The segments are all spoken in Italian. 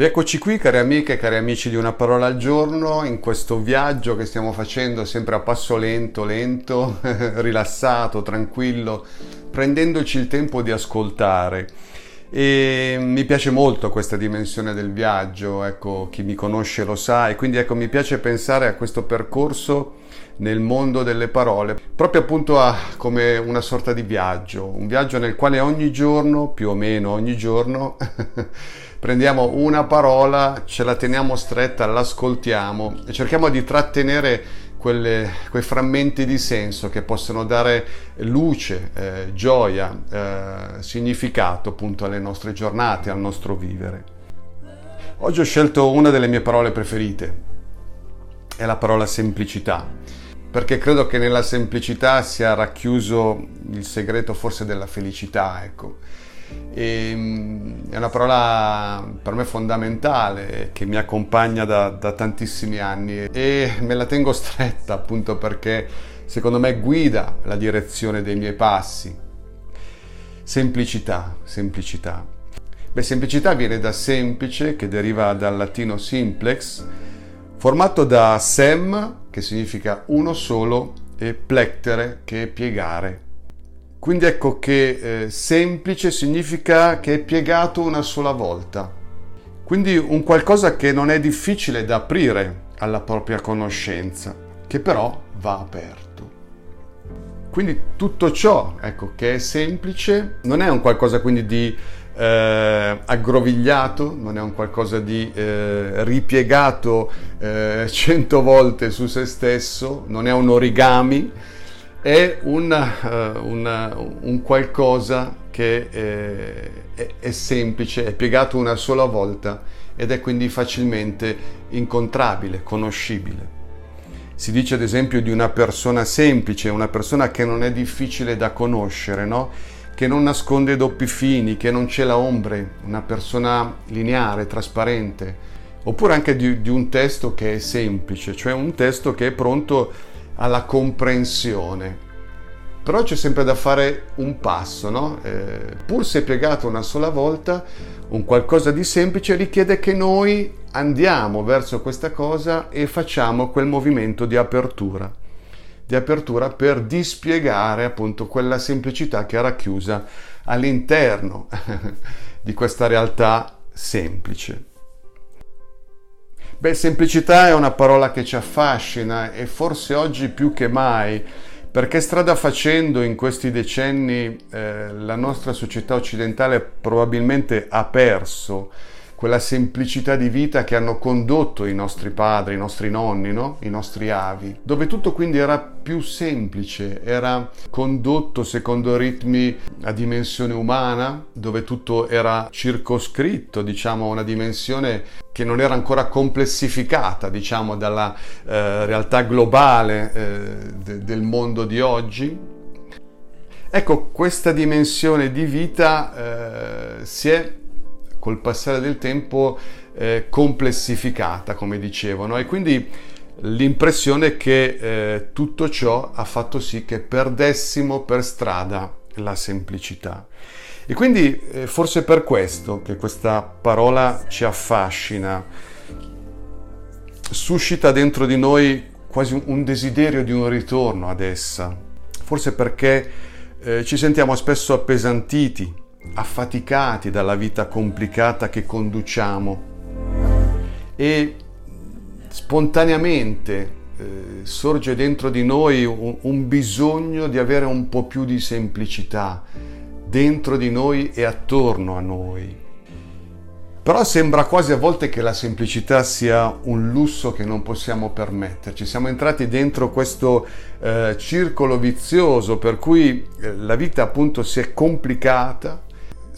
Rieccoci qui cari amiche e cari amici di Una parola al giorno in questo viaggio che stiamo facendo sempre a passo lento, lento, rilassato, tranquillo, prendendoci il tempo di ascoltare. E mi piace molto questa dimensione del viaggio, ecco, chi mi conosce lo sa e quindi ecco mi piace pensare a questo percorso nel mondo delle parole, proprio appunto a, come una sorta di viaggio, un viaggio nel quale ogni giorno, più o meno ogni giorno, prendiamo una parola, ce la teniamo stretta, l'ascoltiamo e cerchiamo di trattenere quelle, quei frammenti di senso che possono dare luce, eh, gioia, eh, significato appunto alle nostre giornate, al nostro vivere. Oggi ho scelto una delle mie parole preferite, è la parola semplicità, perché credo che nella semplicità sia racchiuso il segreto forse della felicità, ecco. E, mm, è una parola per me fondamentale che mi accompagna da, da tantissimi anni e me la tengo stretta appunto perché secondo me guida la direzione dei miei passi. Semplicità, semplicità. Beh, semplicità viene da semplice, che deriva dal latino simplex, formato da sem, che significa uno solo, e plectere, che è piegare. Quindi ecco che eh, semplice significa che è piegato una sola volta. Quindi un qualcosa che non è difficile da aprire alla propria conoscenza, che però va aperto. Quindi tutto ciò, ecco, che è semplice, non è un qualcosa quindi di eh, aggrovigliato, non è un qualcosa di eh, ripiegato eh, cento volte su se stesso, non è un origami, è un, uh, un, un qualcosa che è, è, è, semplice, è piegato una sola volta ed è quindi facilmente incontrabile, conoscibile. Si dice ad esempio di una persona semplice, una persona che non è difficile da conoscere, no? che non nasconde doppi fini, che non c'è la ombre, una persona lineare, trasparente, oppure anche di, di un testo che è semplice, cioè un testo che è pronto alla comprensione. Però c'è sempre da fare un passo, no? Eh, pur se piegato una sola volta, un qualcosa di semplice richiede che noi andiamo verso questa cosa e facciamo quel movimento di apertura, di apertura per dispiegare appunto quella semplicità che è racchiusa all'interno di questa realtà semplice. Beh, semplicità è una parola che ci affascina e forse oggi più che mai, perché strada facendo in questi decenni eh, la nostra società occidentale probabilmente ha perso quella semplicità di vita che hanno condotto i nostri padri, i nostri nonni, no? i nostri avi, dove tutto quindi era più semplice, era condotto secondo ritmi a dimensione umana, dove tutto era circoscritto, diciamo, una dimensione che non era ancora complessificata, diciamo, dalla eh, realtà globale eh, de- del mondo di oggi. Ecco, questa dimensione di vita eh, si è col passare del tempo eh, complessificata, come dicevo, no? e quindi l'impressione è che eh, tutto ciò ha fatto sì che perdessimo per strada la semplicità. E quindi eh, forse per questo che questa parola ci affascina, suscita dentro di noi quasi un, desiderio di un ritorno ad essa, forse perché eh, ci sentiamo spesso appesantiti affaticati dalla vita complicata che conduciamo e spontaneamente eh, sorge dentro di noi un, un bisogno di avere un po' più di semplicità dentro di noi e attorno a noi. Però sembra quasi a volte che la semplicità sia un lusso che non possiamo permetterci. Siamo entrati dentro questo eh, circolo vizioso per cui eh, la vita appunto si è complicata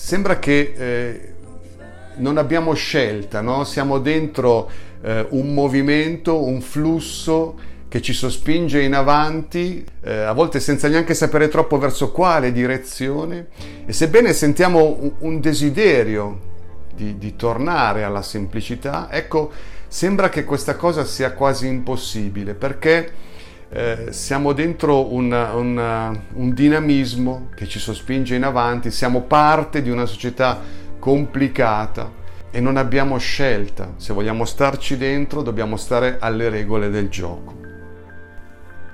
sembra che eh, non abbiamo scelta, no? siamo dentro eh, un movimento, un flusso che ci sospinge in avanti, eh, a volte senza neanche sapere troppo verso quale direzione, e sebbene sentiamo un, desiderio di, di, tornare alla semplicità, ecco, sembra che questa cosa sia quasi impossibile, perché eh, siamo dentro una, una, un dinamismo che ci sospinge in avanti, siamo parte di una società complicata e non abbiamo scelta. Se vogliamo starci dentro dobbiamo stare alle regole del gioco.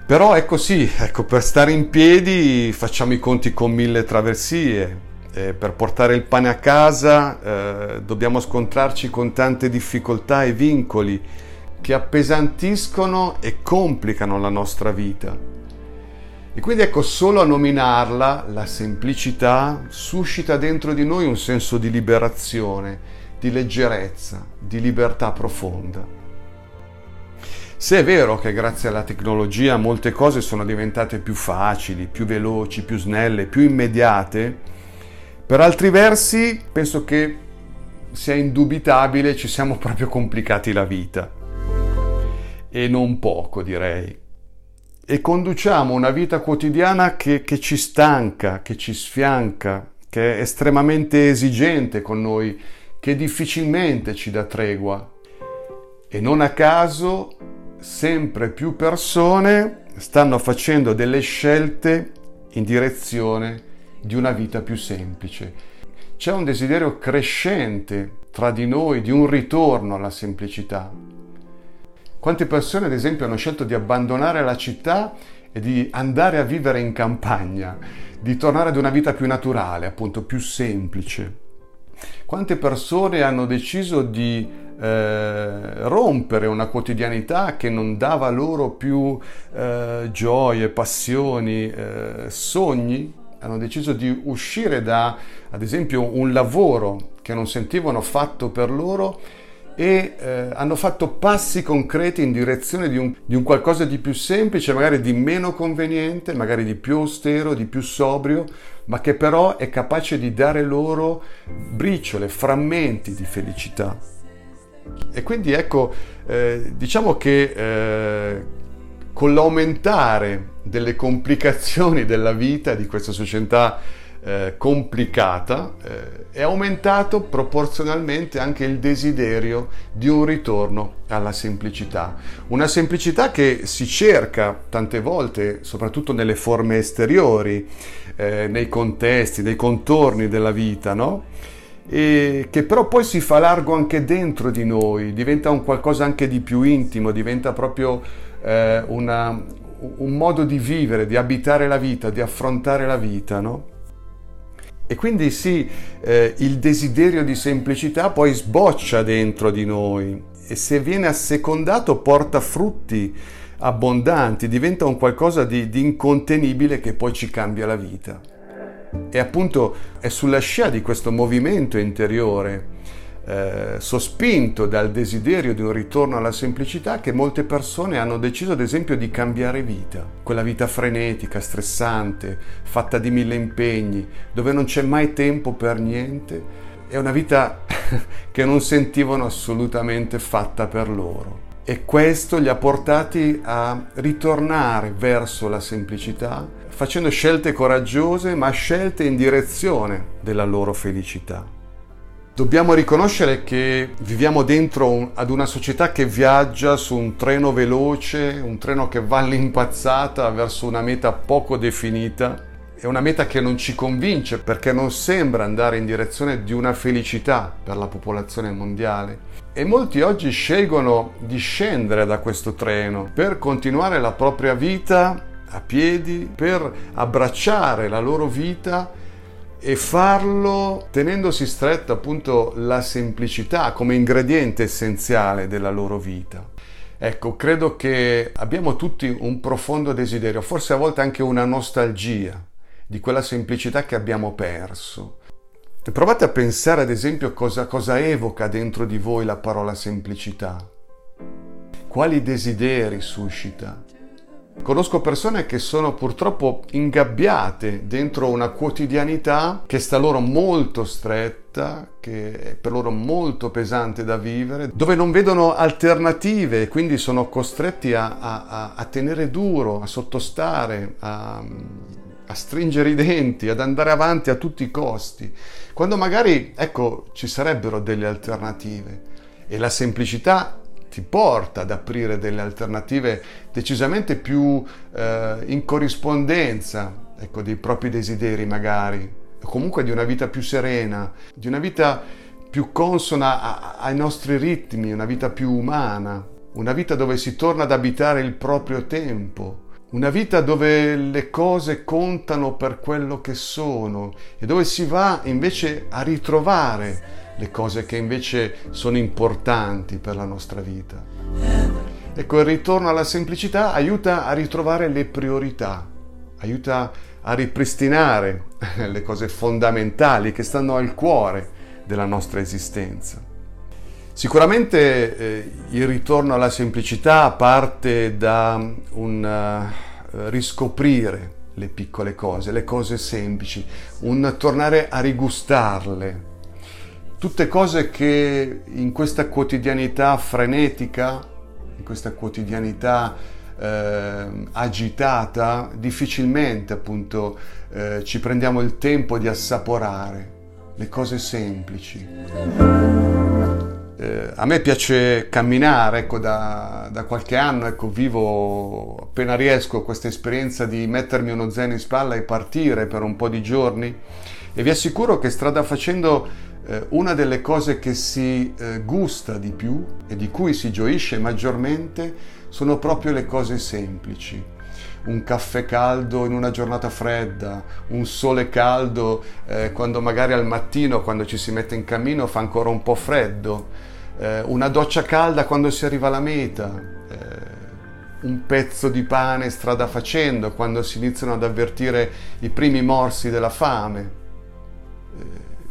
Però è così, ecco, per stare in piedi facciamo i conti con mille traversie, eh, per portare il pane a casa eh, dobbiamo scontrarci con tante difficoltà e vincoli che appesantiscono e complicano la nostra vita. E quindi ecco, solo a nominarla, la semplicità suscita dentro di noi un senso di liberazione, di leggerezza, di libertà profonda. Se è vero che grazie alla tecnologia molte cose sono diventate più facili, più veloci, più snelle, più immediate, per altri versi penso che sia indubitabile ci siamo proprio complicati la vita. E non poco direi e conduciamo una vita quotidiana che, che, ci stanca, che ci sfianca, che è estremamente esigente con noi, che difficilmente ci dà tregua. E non a caso sempre più persone stanno facendo delle scelte in direzione di una vita più semplice. C'è un desiderio crescente tra di noi di un ritorno alla semplicità. Quante persone, ad esempio, hanno scelto di abbandonare la città e di andare a vivere in campagna, di tornare ad una vita più naturale, appunto più semplice. Quante persone hanno deciso di eh, rompere una quotidianità che non dava loro più eh, gioie, passioni, eh, sogni? Hanno deciso di uscire da, ad esempio, un lavoro che non sentivano fatto per loro e eh, hanno fatto passi concreti in direzione di un, di un, qualcosa di più semplice, magari di meno conveniente, magari di più austero, di più sobrio, ma che però è capace di dare loro briciole, frammenti di felicità. E quindi ecco, eh, diciamo che eh, con l'aumentare delle complicazioni della vita di questa società eh, complicata, eh, è aumentato proporzionalmente anche il desiderio di un ritorno alla semplicità. Una semplicità che si cerca tante volte, soprattutto nelle forme esteriori, eh, nei contesti, nei contorni della vita, no? E che però poi si fa largo anche dentro di noi, diventa un qualcosa anche di più intimo, diventa proprio eh, una, un modo di vivere, di abitare la vita, di affrontare la vita, no? E quindi sì, eh, il desiderio di semplicità poi sboccia dentro di noi e se viene assecondato porta frutti abbondanti, diventa un qualcosa di, di incontenibile che poi ci cambia la vita. E appunto è sulla scia di questo movimento interiore eh, sospinto dal desiderio di un ritorno alla semplicità che molte persone hanno deciso ad esempio di cambiare vita, quella vita frenetica, stressante, fatta di mille impegni, dove non c'è mai tempo per niente, è una vita che non sentivano assolutamente fatta per loro. E questo li ha portati a ritornare verso la semplicità, facendo scelte coraggiose, ma scelte in direzione della loro felicità. Dobbiamo riconoscere che viviamo dentro un, ad una società che viaggia su un treno veloce, un treno che va all'impazzata verso una meta poco definita. È una meta che non ci convince perché non sembra andare in direzione di una felicità per la popolazione mondiale. E molti oggi scelgono di scendere da questo treno per continuare la propria vita a piedi, per abbracciare la loro vita e farlo tenendosi stretta appunto la semplicità come ingrediente essenziale della loro vita. Ecco, credo che abbiamo tutti un profondo desiderio, forse a volte anche una nostalgia di quella semplicità che abbiamo perso. Provate a pensare ad esempio cosa, cosa evoca dentro di voi la parola semplicità. Quali desideri suscita? Conosco persone che sono purtroppo ingabbiate dentro una quotidianità che sta loro molto stretta, che è per loro molto pesante da vivere, dove non vedono alternative e quindi sono costretti a, a, a tenere duro, a sottostare, a, a stringere i denti, ad andare avanti a tutti i costi, quando magari, ecco, ci sarebbero delle alternative. E la semplicità ti porta ad aprire delle alternative decisamente più eh, in corrispondenza ecco, dei propri desideri magari, comunque di una vita più serena, di una vita più consona ai nostri ritmi, una vita più umana, una vita dove si torna ad abitare il proprio tempo, una vita dove le cose contano per quello che sono e dove si va invece a ritrovare le cose che invece sono importanti per la nostra vita. Ecco, il ritorno alla semplicità aiuta a ritrovare le priorità, aiuta a ripristinare le cose fondamentali che stanno al cuore della nostra esistenza. Sicuramente eh, il ritorno alla semplicità parte da un uh, riscoprire le piccole cose, le cose semplici, un tornare a rigustarle. Tutte cose che in questa quotidianità frenetica, in questa quotidianità eh, agitata, difficilmente appunto eh, ci prendiamo il tempo di assaporare le cose semplici. Eh, a me piace camminare, ecco, da, da, qualche anno ecco, vivo appena riesco questa esperienza di mettermi uno zaino in spalla e partire per un po' di giorni. E vi assicuro che strada facendo una delle cose che si eh, gusta di più e di cui si gioisce maggiormente sono proprio le cose semplici. Un caffè caldo in una giornata fredda, un sole caldo eh, quando magari al mattino, quando ci si mette in cammino, fa ancora un po' freddo, eh, una doccia calda quando si arriva alla meta, eh, un pezzo di pane strada facendo quando si iniziano ad avvertire i primi morsi della fame, eh,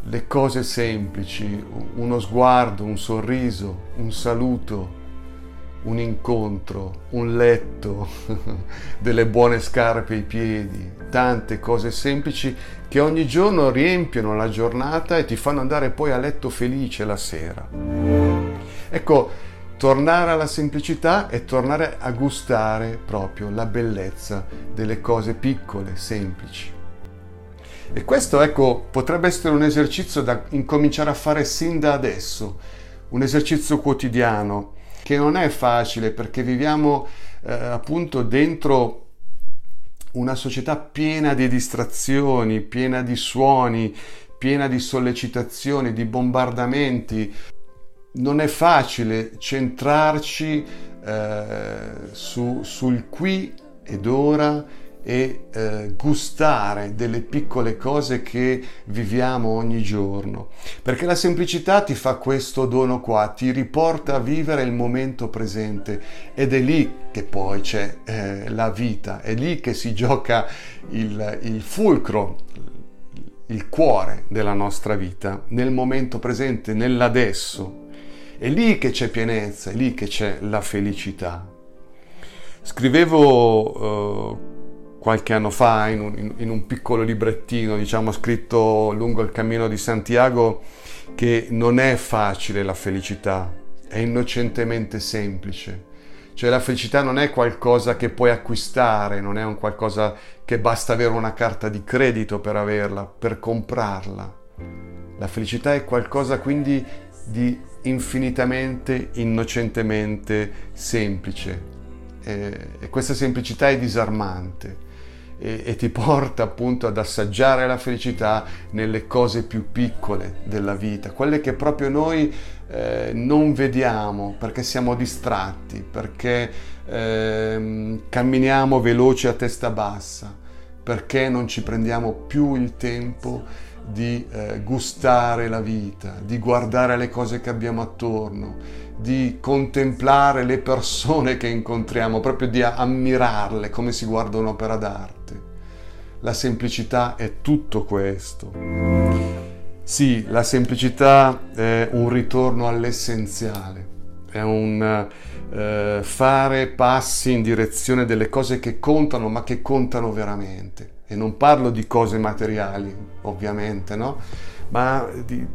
le cose semplici, uno sguardo, un sorriso, un saluto un incontro, un letto, delle buone scarpe ai piedi, tante cose semplici che ogni giorno riempiono la giornata e ti fanno andare poi a letto felice la sera. Ecco, tornare alla semplicità è tornare a gustare proprio la bellezza delle cose piccole, semplici. E questo, ecco, potrebbe essere un esercizio da incominciare a fare sin da adesso, un esercizio quotidiano che non è facile perché viviamo eh, appunto dentro una società piena di distrazioni, piena di suoni, piena di sollecitazioni, di bombardamenti. Non è facile centrarci eh, su, sul qui ed ora e eh, gustare delle piccole cose che viviamo ogni giorno. Perché la semplicità ti fa questo dono qua, ti riporta a vivere il momento presente ed è lì che poi c'è eh, la vita, è lì che si gioca il, il fulcro, il cuore della nostra vita, nel momento presente, nell'adesso. È lì che c'è pienezza, è lì che c'è la felicità. Scrivevo uh, qualche anno fa in un, in un, piccolo librettino, diciamo, scritto lungo il cammino di Santiago, che non è facile la felicità, è innocentemente semplice. Cioè la felicità non è qualcosa che puoi acquistare, non è un qualcosa che basta avere una carta di credito per averla, per comprarla. La felicità è qualcosa quindi di infinitamente, innocentemente semplice. E questa semplicità è disarmante e, e, ti porta appunto ad assaggiare la felicità nelle cose più piccole della vita, quelle che proprio noi eh, non vediamo perché siamo distratti, perché eh, camminiamo veloci a testa bassa, perché non ci prendiamo più il tempo di eh, gustare la vita, di guardare le cose che abbiamo attorno, di contemplare le persone che incontriamo, proprio di ammirarle come si guarda un'opera d'arte. La semplicità è tutto questo. Sì, la semplicità è un ritorno all'essenziale, è un eh, fare passi in direzione delle cose che contano, ma che contano veramente. E non parlo di cose materiali, ovviamente, no? Ma di,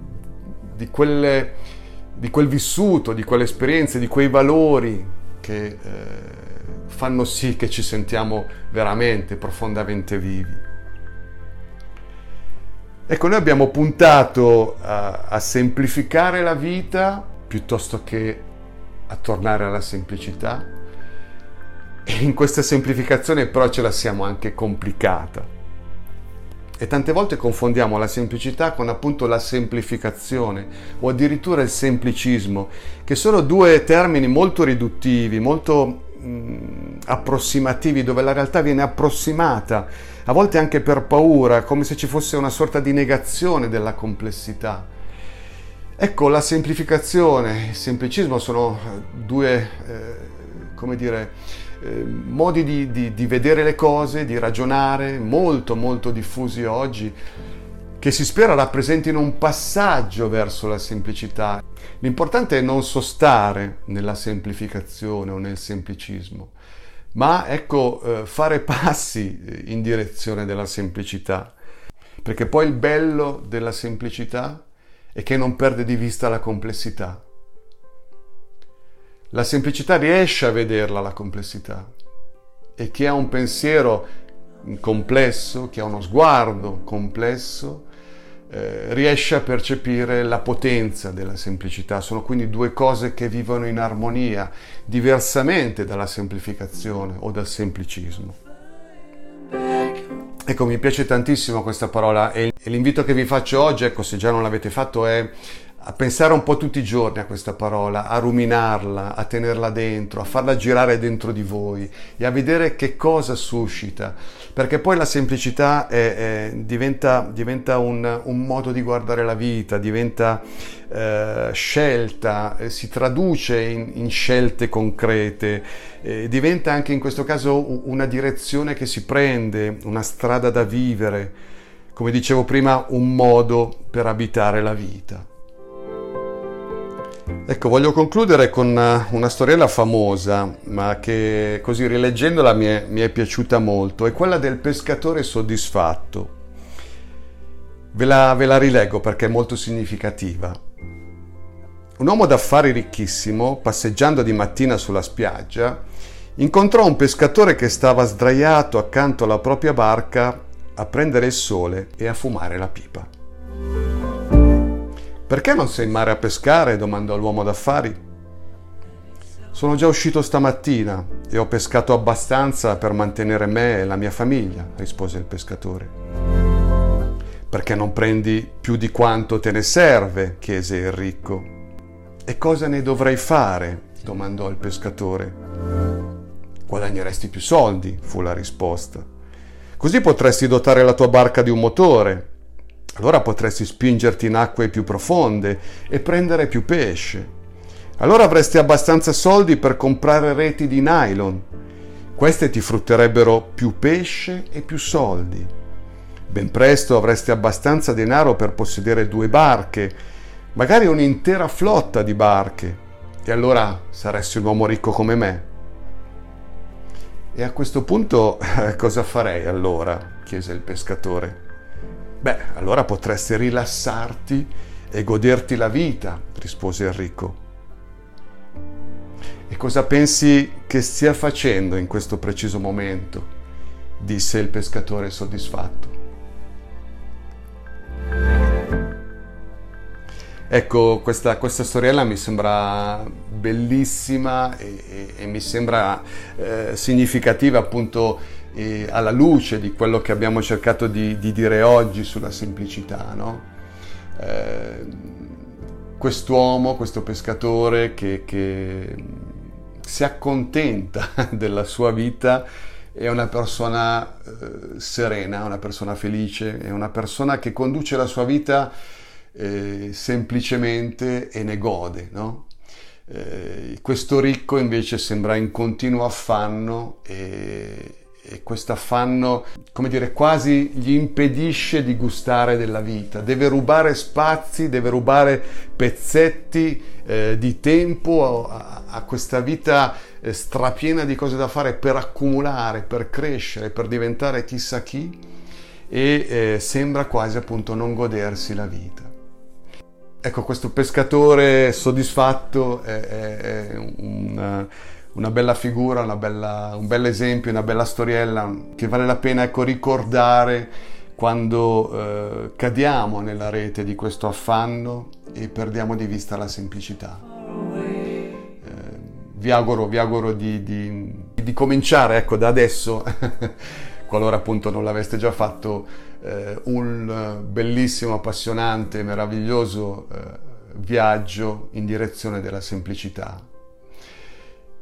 di quelle di quel vissuto, di quelle esperienze, di quei valori che eh, fanno sì che ci sentiamo veramente, profondamente vivi. Ecco, noi abbiamo puntato a, a semplificare la vita piuttosto che a tornare alla semplicità. E in questa semplificazione però ce la siamo anche complicata. E tante volte confondiamo la semplicità con appunto la semplificazione o addirittura il semplicismo, che sono due termini molto riduttivi, molto mh, approssimativi, dove la realtà viene approssimata, a volte anche per paura, come se ci fosse una sorta di negazione della complessità. Ecco, la semplificazione e il semplicismo sono due, eh, come dire, eh, modi di, di, di vedere le cose, di ragionare, molto molto diffusi oggi, che si spera rappresentino un passaggio verso la semplicità. L'importante è non sostare nella semplificazione o nel semplicismo, ma ecco eh, fare passi in direzione della semplicità, perché poi il bello della semplicità è che non perde di vista la complessità. La semplicità riesce a vederla la complessità e chi ha un pensiero complesso, chi ha uno sguardo complesso, eh, riesce a percepire la potenza della semplicità. Sono quindi due cose che vivono in armonia, diversamente dalla semplificazione o dal semplicismo. Ecco, mi piace tantissimo questa parola e l'invito che vi faccio oggi, ecco, se già non l'avete fatto, è a pensare un po' tutti i giorni a questa parola, a ruminarla, a tenerla dentro, a farla girare dentro di voi e a vedere che cosa suscita, perché poi la semplicità è, è, diventa, diventa un, un, modo di guardare la vita, diventa eh, scelta, eh, si traduce in, in scelte concrete, eh, diventa anche in questo caso una direzione che si prende, una strada da vivere, come dicevo prima, un modo per abitare la vita. Ecco, voglio concludere con una, una, storiella famosa, ma che così rileggendola mi è, mi è piaciuta molto, è quella del pescatore soddisfatto. Ve la, ve la rileggo perché è molto significativa. Un uomo d'affari ricchissimo, passeggiando di mattina sulla spiaggia, incontrò un pescatore che stava sdraiato accanto alla propria barca a prendere il sole e a fumare la pipa. Perché non sei in mare a pescare? domandò l'uomo d'affari. Sono già uscito stamattina e ho pescato abbastanza per mantenere me e la mia famiglia, rispose il pescatore. Perché non prendi più di quanto te ne serve? chiese il ricco. E cosa ne dovrei fare? domandò il pescatore. Guadagneresti più soldi, fu la risposta. Così potresti dotare la tua barca di un motore allora potresti spingerti in acque più profonde e prendere più pesce. Allora avresti abbastanza soldi per comprare reti di nylon. Queste ti frutterebbero più pesce e più soldi. Ben presto avresti abbastanza denaro per possedere due barche, magari un'intera flotta di barche, e allora saresti un uomo ricco come me. E a questo punto cosa farei allora? chiese il pescatore. Beh, allora potresti rilassarti e goderti la vita, rispose Enrico. E cosa pensi che stia facendo in questo preciso momento? disse il pescatore soddisfatto. Ecco, questa, questa storiella mi sembra bellissima e, e, e mi sembra eh, significativa appunto eh, alla luce di quello che abbiamo cercato di, di dire oggi sulla semplicità. No? Eh, quest'uomo, questo pescatore che, che si accontenta della sua vita è una persona eh, serena, una persona felice, è una persona che conduce la sua vita eh, semplicemente e ne gode. No? Eh, questo ricco invece sembra in continuo affanno e, e questo affanno, come dire, quasi gli impedisce di gustare della vita. Deve rubare spazi, deve rubare pezzetti eh, di tempo a, a questa vita eh, strapiena di cose da fare per accumulare, per crescere, per diventare chissà chi e eh, sembra quasi appunto non godersi la vita. Ecco, questo pescatore soddisfatto è, è, è un una bella figura, una bella, un bel esempio, una bella storiella che vale la pena ecco, ricordare quando eh, cadiamo nella rete di questo affanno e perdiamo di vista la semplicità. Eh, vi auguro, vi auguro di, di, di, cominciare ecco, da adesso, qualora appunto non l'aveste già fatto, eh, un bellissimo, appassionante, meraviglioso eh, viaggio in direzione della semplicità.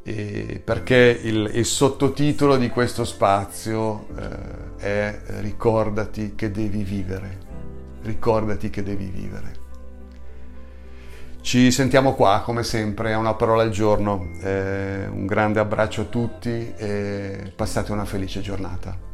E perché il, il, sottotitolo di questo spazio eh, è Ricordati che devi vivere, ricordati che devi vivere. Ci sentiamo qua come sempre a una parola al giorno. Eh, un grande abbraccio a tutti e passate una felice giornata.